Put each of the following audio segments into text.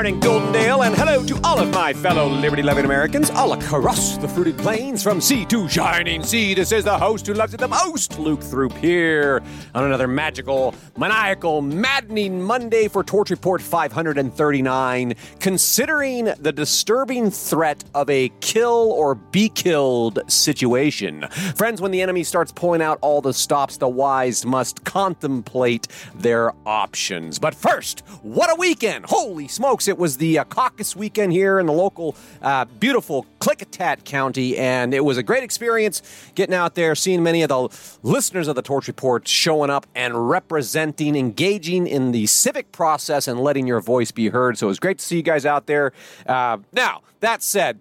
morning, Goldendale, and hello to all of my fellow liberty loving Americans all across the fruited plains from sea to shining sea. This is the host who loves it the most, Luke Throop, here on another magical, maniacal, maddening Monday for Torch Report 539, considering the disturbing threat of a kill or be killed situation. Friends, when the enemy starts pulling out all the stops, the wise must contemplate their options. But first, what a weekend! Holy smokes, it was the uh, caucus weekend here in the local uh, beautiful Klickitat County, and it was a great experience getting out there, seeing many of the listeners of the Torch Report showing up and representing, engaging in the civic process, and letting your voice be heard. So it was great to see you guys out there. Uh, now, that said,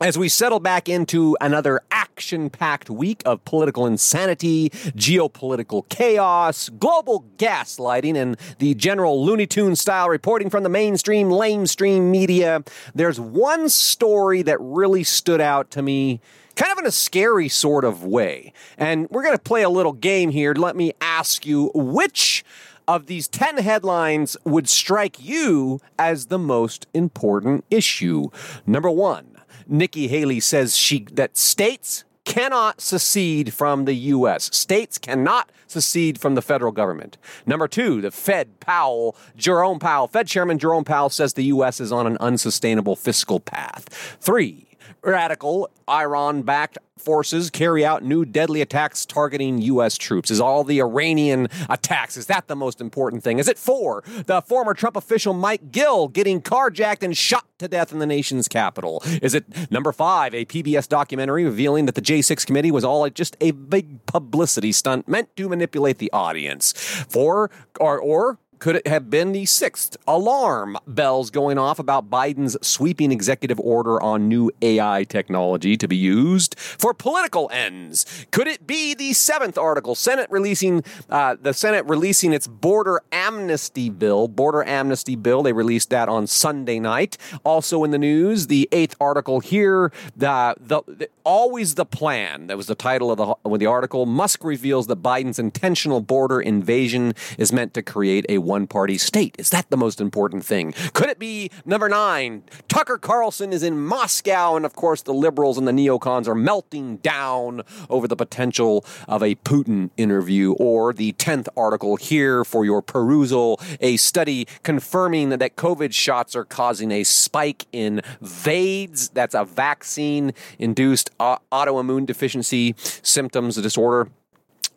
as we settle back into another action packed week of political insanity, geopolitical chaos, global gaslighting, and the general Looney Tune style reporting from the mainstream, lamestream media, there's one story that really stood out to me kind of in a scary sort of way. And we're going to play a little game here. Let me ask you which of these 10 headlines would strike you as the most important issue? Number one, Nikki Haley says she that states cannot secede from the U.S. States cannot secede from the federal government. Number two, the Fed Powell, Jerome Powell, Fed Chairman Jerome Powell says the U.S. is on an unsustainable fiscal path. Three, radical Iran backed forces carry out new deadly attacks targeting U.S. troops? Is all the Iranian attacks, is that the most important thing? Is it four, the former Trump official Mike Gill getting carjacked and shot to death in the nation's capital? Is it number five, a PBS documentary revealing that the J6 committee was all just a big publicity stunt meant to manipulate the audience? Four, or, or could it have been the sixth alarm bells going off about Biden's sweeping executive order on new AI technology to be used for political ends? Could it be the seventh article, Senate releasing uh, the Senate releasing its border amnesty bill? Border amnesty bill. They released that on Sunday night. Also in the news, the eighth article here. The, the, the always the plan. That was the title of the of the article. Musk reveals that Biden's intentional border invasion is meant to create a one party state? Is that the most important thing? Could it be number nine? Tucker Carlson is in Moscow, and of course, the liberals and the neocons are melting down over the potential of a Putin interview. Or the 10th article here for your perusal a study confirming that COVID shots are causing a spike in VAIDS. That's a vaccine induced uh, autoimmune deficiency symptoms disorder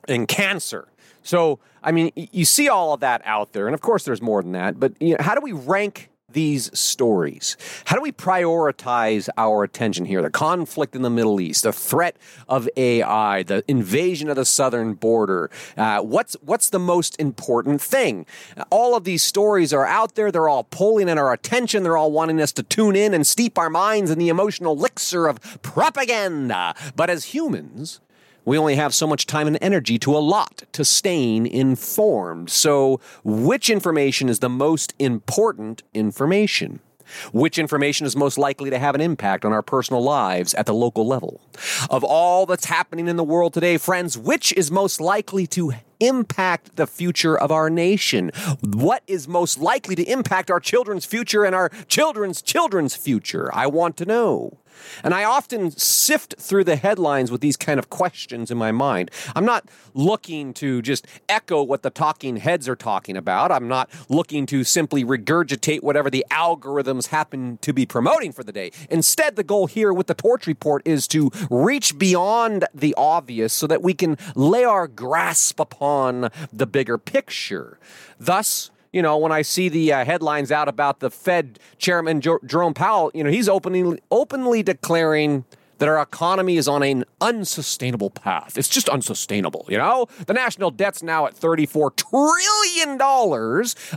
and cancer. So, I mean, you see all of that out there, and of course, there's more than that. But you know, how do we rank these stories? How do we prioritize our attention here? The conflict in the Middle East, the threat of AI, the invasion of the southern border. Uh, what's what's the most important thing? All of these stories are out there. They're all pulling at our attention. They're all wanting us to tune in and steep our minds in the emotional elixir of propaganda. But as humans, we only have so much time and energy to allot to staying informed. So, which information is the most important information? Which information is most likely to have an impact on our personal lives at the local level? Of all that's happening in the world today, friends, which is most likely to impact the future of our nation? What is most likely to impact our children's future and our children's children's future? I want to know. And I often sift through the headlines with these kind of questions in my mind. I'm not looking to just echo what the talking heads are talking about. I'm not looking to simply regurgitate whatever the algorithms happen to be promoting for the day. Instead, the goal here with the Torch Report is to reach beyond the obvious so that we can lay our grasp upon the bigger picture. Thus, you know, when I see the uh, headlines out about the Fed chairman Jerome Powell, you know, he's openly openly declaring that our economy is on an unsustainable path. It's just unsustainable, you know? The national debt's now at $34 trillion.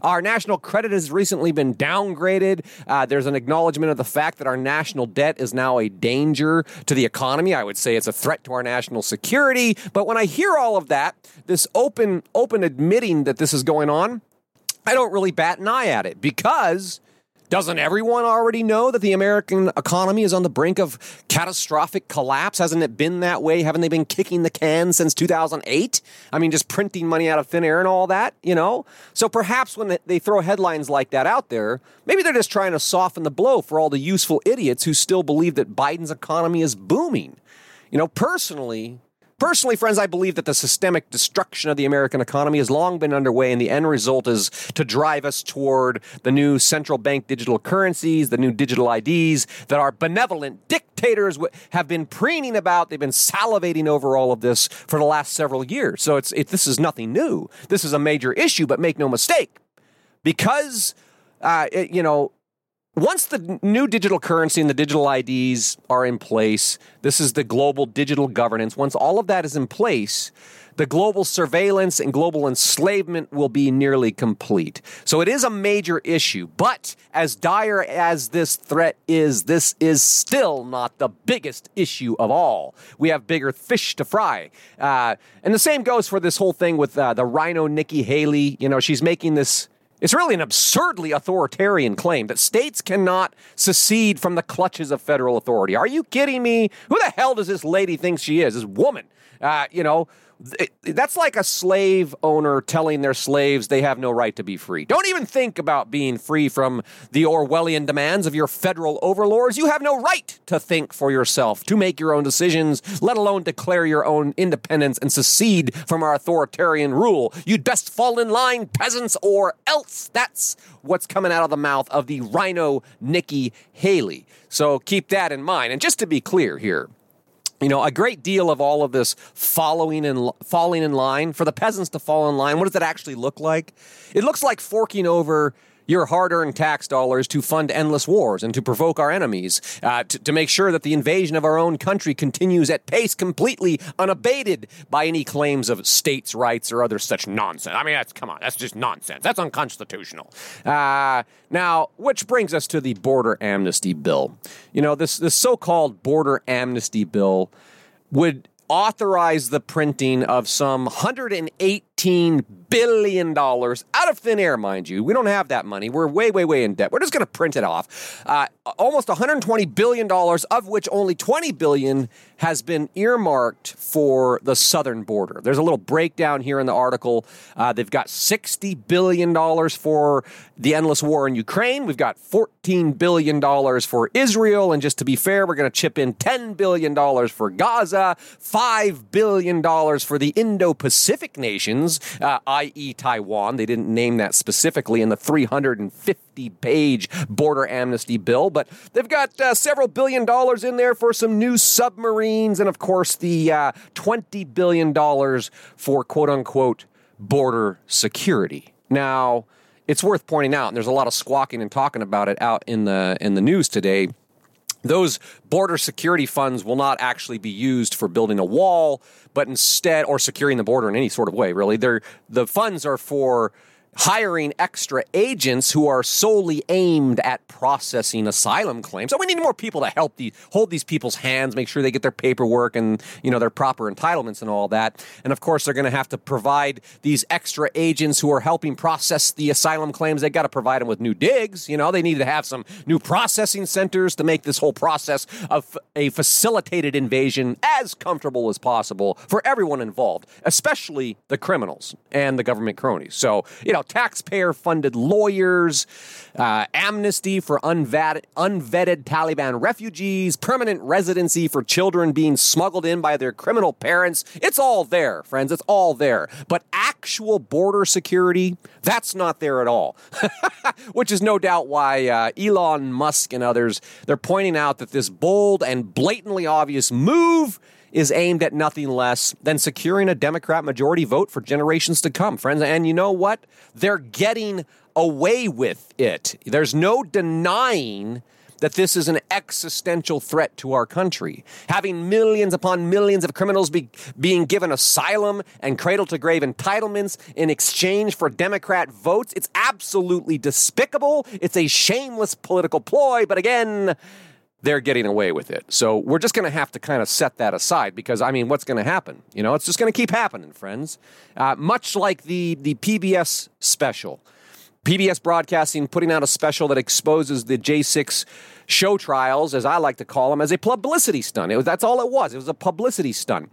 Our national credit has recently been downgraded. Uh, there's an acknowledgement of the fact that our national debt is now a danger to the economy. I would say it's a threat to our national security. But when I hear all of that, this open, open admitting that this is going on, I don't really bat an eye at it because Doesn't everyone already know that the American economy is on the brink of catastrophic collapse? Hasn't it been that way? Haven't they been kicking the can since 2008? I mean, just printing money out of thin air and all that, you know? So perhaps when they throw headlines like that out there, maybe they're just trying to soften the blow for all the useful idiots who still believe that Biden's economy is booming. You know, personally, Personally, friends, I believe that the systemic destruction of the American economy has long been underway, and the end result is to drive us toward the new central bank digital currencies, the new digital IDs that our benevolent dictators have been preening about. They've been salivating over all of this for the last several years. So it's it, this is nothing new. This is a major issue, but make no mistake, because uh, it, you know once the new digital currency and the digital IDs are in place, this is the global digital governance. Once all of that is in place, the global surveillance and global enslavement will be nearly complete. So it is a major issue. But as dire as this threat is, this is still not the biggest issue of all. We have bigger fish to fry. Uh, and the same goes for this whole thing with uh, the RINO Nikki Haley. You know, she's making this it's really an absurdly authoritarian claim that states cannot secede from the clutches of federal authority. Are you kidding me? Who the hell does this lady think she is? This woman. Uh, you know, that's like a slave owner telling their slaves they have no right to be free. Don't even think about being free from the Orwellian demands of your federal overlords. You have no right to think for yourself, to make your own decisions, let alone declare your own independence and secede from our authoritarian rule. You'd best fall in line, peasants, or else. That's what's coming out of the mouth of the RINO Nikki Haley. So keep that in mind. And just to be clear here, you know, a great deal of all of this following and falling in line for the peasants to fall in line. What does that actually look like? It looks like forking over your hard earned tax dollars to fund endless wars and to provoke our enemies, uh, to, to, make sure that the invasion of our own country continues at pace completely unabated by any claims of states' rights or other such nonsense. I mean, that's, come on, that's just nonsense. That's unconstitutional. Uh, now, which brings us to the border amnesty bill. You know, this, this so called border amnesty bill would authorize the printing of some 118 billion dollars out of thin air, mind you. We don't have that money. We're way, way, way in debt. We're just going to print it off. Uh, almost 120 billion dollars, of which only 20 billion has been earmarked for the southern border. There's a little breakdown here in the article. Uh, they've got 60 billion dollars for the endless war in Ukraine. We've got 14 billion dollars for Israel, and just to be fair, we're going to chip in 10 billion dollars for Gaza, five billion dollars for the Indo-Pacific nations. Uh, i.e., Taiwan. They didn't name that specifically in the 350 page border amnesty bill, but they've got uh, several billion dollars in there for some new submarines and, of course, the uh, $20 billion for quote unquote border security. Now, it's worth pointing out, and there's a lot of squawking and talking about it out in the in the news today those border security funds will not actually be used for building a wall, but instead, or securing the border in any sort of way, really. They're, the funds are for hiring extra agents who are solely aimed at processing asylum claims. So we need more people to help the hold these people's hands, make sure they get their paperwork and you know their proper entitlements and all that. And of course, they're going to have to provide these extra agents who are helping process the asylum claims. They got to provide them with new digs. You know, they need to have some new processing centers to make this whole process of a facilitated invasion as comfortable as possible for everyone involved, especially the criminals and the government cronies. So you know taxpayer funded lawyers, uh, amnesty for unvetted, unvetted Taliban refugees, permanent residency for children being smuggled in by their criminal parents. It's all there, friends. It's all there. But actual border security, that's not there at all. Which is no doubt why uh, Elon Musk and others, they're pointing out that this bold and blatantly obvious move is aimed at nothing less than securing a Democrat majority vote for generations to come, friends. And you know what? They're getting away with it. There's no denying that this is an existential threat to our country. Having millions upon millions of criminals be, being given asylum and cradle to grave entitlements in exchange for Democrat votes, it's absolutely despicable. It's a shameless political ploy. But again, they're getting away with it. So we're just going to have to kind of set that aside because I mean, what's going to happen? You know, it's just going to keep happening, friends. Uh, much like the the PBS special. PBS Broadcasting putting out a special that exposes the J6 show trials, as I like to call them, as a publicity stunt. Was, that's all it was. It was a publicity stunt.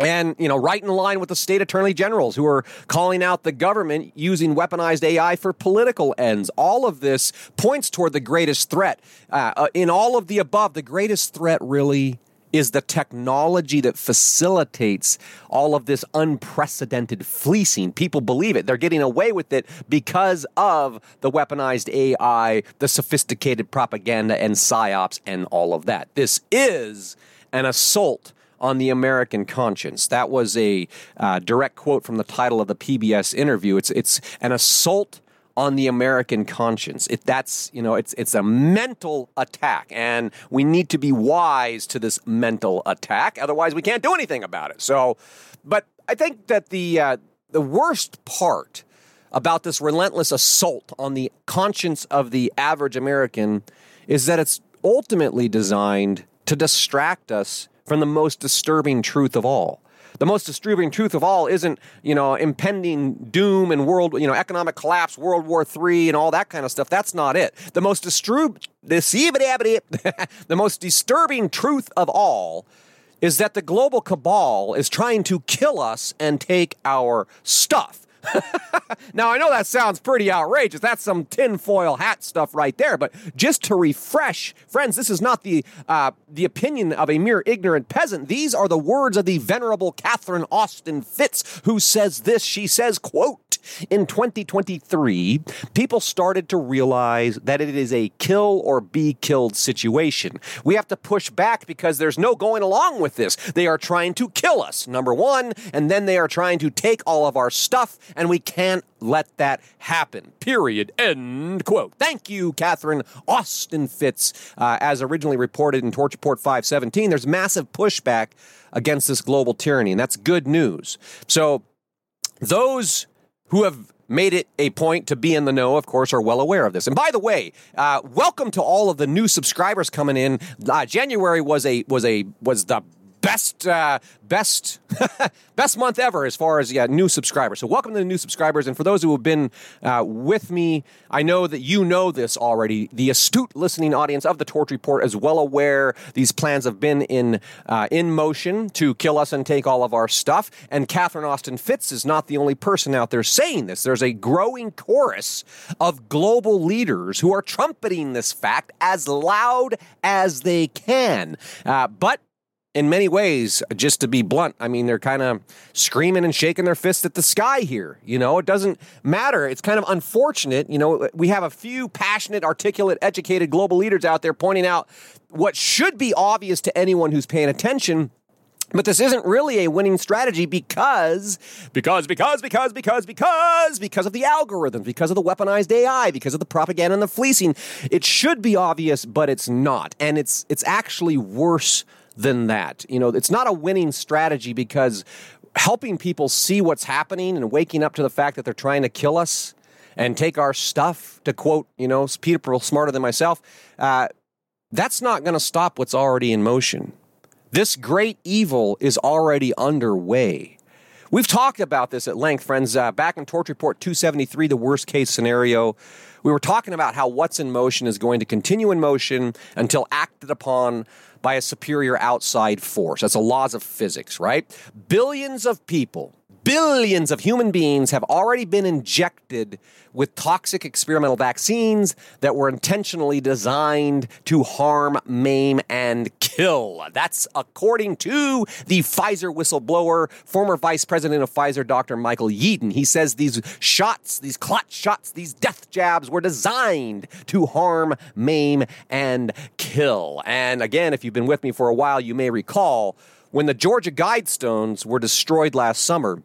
And, you know, right in line with the state attorney generals who are calling out the government using weaponized AI for political ends. All of this points toward the greatest threat. Uh, uh, in all of the above, the greatest threat really is the technology that facilitates all of this unprecedented fleecing. People believe it. They're getting away with it because of the weaponized AI, the sophisticated propaganda and psyops, and all of that. This is an assault on the American conscience. That was a uh, direct quote from the title of the PBS interview. It's it's an assault on the American conscience. If that's, you know, it's it's a mental attack and we need to be wise to this mental attack otherwise we can't do anything about it. So, but I think that the uh, the worst part about this relentless assault on the conscience of the average American is that it's ultimately designed to distract us from the most disturbing truth of all the most disturbing truth of all isn't, you know, impending doom and world, you know, economic collapse, World War III, and all that kind of stuff. That's not it. The most disturb, the most disturbing truth of all is that the global cabal is trying to kill us and take our stuff. Now, I know that sounds pretty outrageous. That's some tinfoil hat stuff right there. But just to refresh, friends, this is not the, uh, the opinion of a mere ignorant peasant. These are the words of the venerable Catherine Austin Fitts, who says this. She says, quote, in 2023, people started to realize that it is a kill or be killed situation. We have to push back because there's no going along with this. They are trying to kill us, number one, and then they are trying to take all of our stuff, and we can't let that happen. Period. End quote. Thank you, Catherine Austin Fitts. Uh, as originally reported in Torch Report 517, there's massive pushback against this global tyranny, and that's good news. So, those who have made it a point to be in the know, of course, are well aware of this. And by the way, uh, welcome to all of the new subscribers coming in. Uh, January was a was a was the best uh, best best month ever as far as yeah new subscribers. So welcome to the new subscribers, and for those who have been uh, with me, I know that you know this already. The astute listening audience of the Torch Report is well aware these plans have been in uh, in motion to kill us and take all of our stuff. And Catherine Austin Fitts is not the only person out there saying this. There's a growing chorus of global leaders who are trumpeting this fact as loud as they can. Uh, but in many ways, just to be blunt, I mean, they're kind of screaming and shaking their fists at the sky here. You know, it doesn't matter. It's kind of unfortunate. You know, we have a few passionate, articulate, educated global leaders out there pointing out what should be obvious to anyone who's paying attention. But this isn't really a winning strategy because, because, because, because, because, because, because of the algorithms, because of the weaponized AI, because of the propaganda and the fleecing. It should be obvious, but it's not. And it's, it's actually worse than that. You know, it's not a winning strategy because helping people see what's happening and waking up to the fact that they're trying to kill us and take our stuff, to quote, you know, people smarter than myself, uh, that's not going to stop what's already in motion. This great evil is already underway. We've talked about this at length, friends. Uh, back in Torch Report 273, the worst case scenario, we were talking about how what's in motion is going to continue in motion until acted upon by a superior outside force. That's the laws of physics, right? Billions of people, billions of human beings have already been injected with toxic experimental vaccines that were intentionally designed to harm, maim, and kill. That's according to the Pfizer whistleblower, former vice president of Pfizer, Dr. Michael Yeadon. He says these shots, these clot shots, these death jabs were designed to harm, maim, and kill. And again, if you've been with me for a while, you may recall when the Georgia Guidestones were destroyed last summer.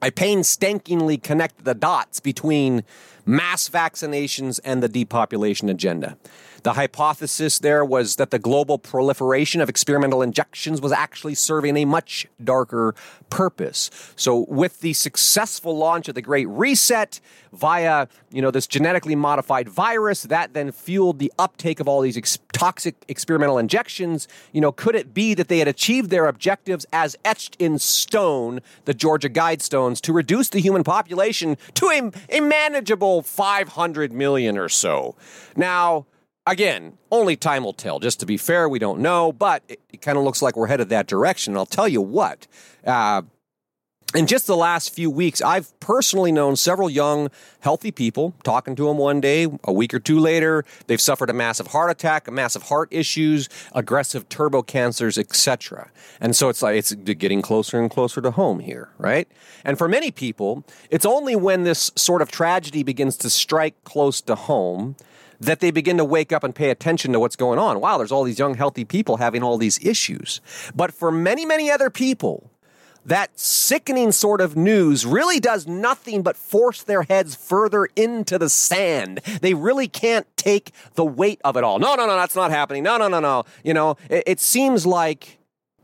I painstakingly connect the dots between mass vaccinations and the depopulation agenda. The hypothesis there was that the global proliferation of experimental injections was actually serving a much darker purpose. So, with the successful launch of the Great Reset via, you know, this genetically modified virus, that then fueled the uptake of all these ex- toxic experimental injections. You know, could it be that they had achieved their objectives as etched in stone, the Georgia Guidestones, to reduce the human population to a, a manageable additional 500 million or so. Now, again, only time will tell. Just to be fair, we don't know, but it, it kind of looks like we're headed that direction. I'll tell you what. Uh, in just the last few weeks, I've personally known several young, healthy people. Talking to them one day, a week or two later, they've suffered a massive heart attack, massive heart issues, aggressive turbo cancers, etc. And so it's like it's getting closer and closer to home here, right? And for many people, it's only when this sort of tragedy begins to strike close to home that they begin to wake up and pay attention to what's going on. Wow, there's all these young, healthy people having all these issues. But for many, many other people, that sickening sort of news really does nothing but force their heads further into the sand. They really can't take the weight of it all. No, no, no, that's not happening. No, no, no, no. You know, it, it seems like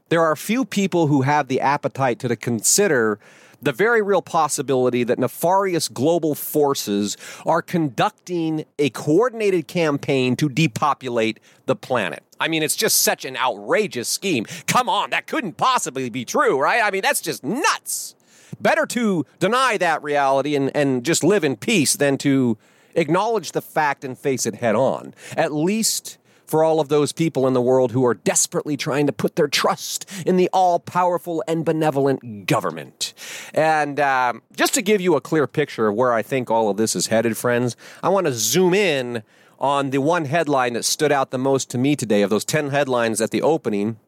there are few people who have the appetite to, to consider the very real possibility that nefarious global forces are conducting a coordinated campaign to depopulate the planet. I mean, it's just such an outrageous scheme. Come on, that couldn't possibly be true, right? I mean, that's just nuts. Better to deny that reality and, and just live in peace than to acknowledge the fact and face it head on. At least for all of those people in the world who are desperately trying to put their trust in the all powerful and benevolent government. And uh, just to give you a clear picture of where I think all of this is headed, friends, I want to zoom in on the one headline that stood out the most to me today of those 10 headlines at the opening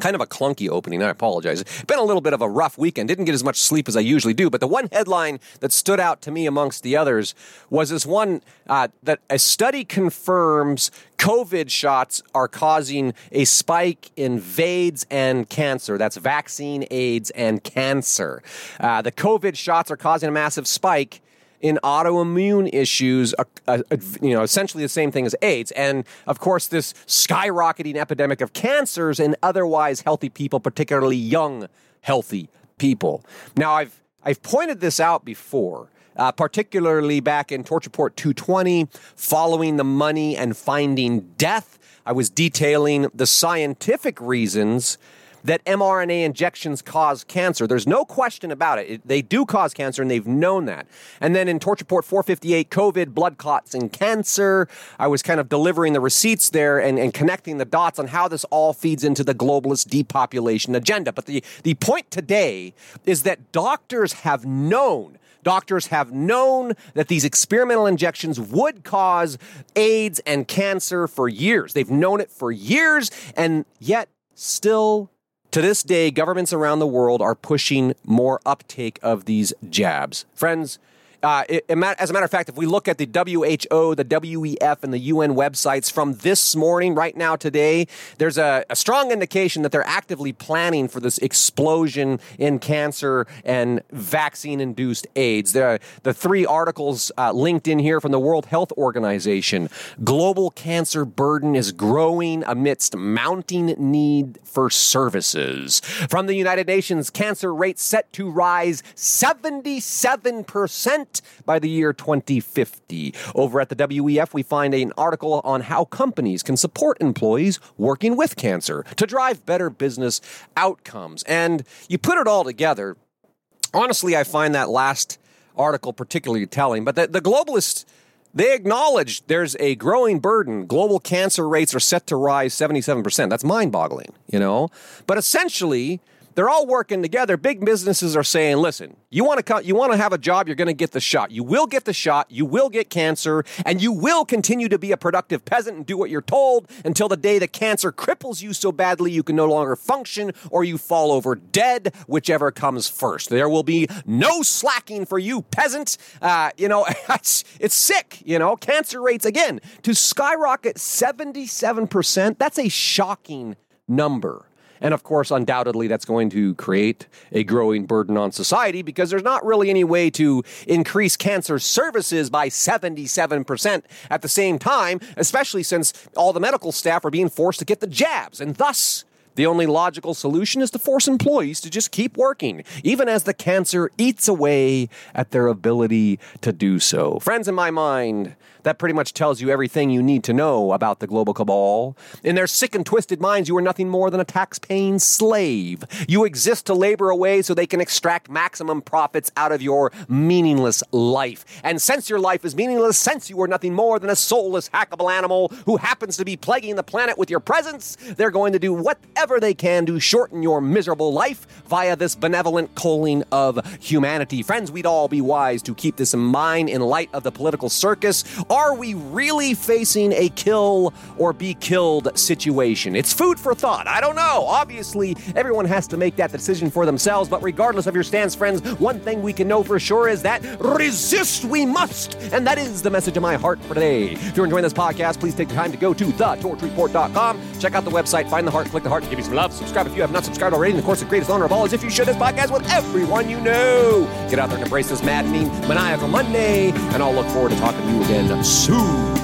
kind of a clunky opening. I apologize. Been a little bit of a rough weekend. Didn't get as much sleep as I usually do. But the one headline that stood out to me amongst the others was this one uh, that a study confirms COVID shots are causing a spike in AIDS and cancer. That's vaccine, AIDS, and cancer. Uh, the COVID shots are causing a massive spike in autoimmune issues, you know, essentially the same thing as AIDS. And of course, this skyrocketing epidemic of cancers in otherwise healthy people, particularly young, healthy people. Now, I've, I've pointed this out before. Uh, particularly back in Torch Report 220, following the money and finding death. I was detailing the scientific reasons that mRNA injections cause cancer. There's no question about it. it. They do cause cancer, and they've known that. And then in Torch Report 458, COVID, blood clots, and cancer, I was kind of delivering the receipts there and, and connecting the dots on how this all feeds into the globalist depopulation agenda. But the, the point today is that doctors have known Doctors have known that these experimental injections would cause AIDS and cancer for years. They've known it for years, and yet still to this day, governments around the world are pushing more uptake of these jabs. Friends, uh, it, as a matter of fact, if we look at the WHO, the WEF, and the UN websites from this morning, right now, today, there's a, a strong indication that they're actively planning for this explosion in cancer and vaccine induced AIDS. There, the three articles uh, linked in here from the World Health Organization global cancer burden is growing amidst mounting need for services. From the United Nations, cancer rates set to rise 77% by the year 2050. Over at the WEF, we find an article on how companies can support employees working with cancer to drive better business outcomes. And you put it all together, honestly, I find that last article particularly telling. But the, the globalists. They acknowledge there's a growing burden. Global cancer rates are set to rise 77%. That's mind boggling, you know? But essentially, they're all working together. Big businesses are saying, listen, you want to you want to have a job, you're going to get the shot. You will get the shot, you will get cancer, and you will continue to be a productive peasant and do what you're told until the day the cancer cripples you so badly you can no longer function or you fall over dead, whichever comes first. There will be no slacking for you, peasant. Uh, you know, it's, it's sick, you know. Cancer rates, again, to skyrocket 77%, that's a shocking number. And of course, undoubtedly, that's going to create a growing burden on society because there's not really any way to increase cancer services by 77% at the same time, especially since all the medical staff are being forced to get the jabs. And thus, The only logical solution is to force employees to just keep working, even as the cancer eats away at their ability to do so. Friends, in my mind, that pretty much tells you everything you need to know about the global cabal. In their sick and twisted minds, you are nothing more than a tax paying slave. You exist to labor away so they can extract maximum profits out of your meaningless life. And since your life is meaningless, since you are nothing more than a soulless, hackable animal who happens to be plaguing the planet with your presence, they're going to do whatever they can to shorten your miserable life via this benevolent culling of humanity. Friends, we'd all be wise to keep this in mind in light of the political circus. Are we really facing a kill or be killed situation? It's food for thought. I don't know. Obviously, everyone has to make that decision for themselves, but regardless of your stance, friends, one thing we can know for sure is that resist we must. And that is the message of my heart for today. If you're enjoying this podcast, please take the time to go to thetorchreport.com. Check out the website, find the heart, click the heart, give me some love. Subscribe if you have not subscribed already. And of course, the greatest honor of all is if you share this podcast with everyone you know. Get out there and embrace this maddening, maniacal Monday, and I'll look forward to talking to you again soon.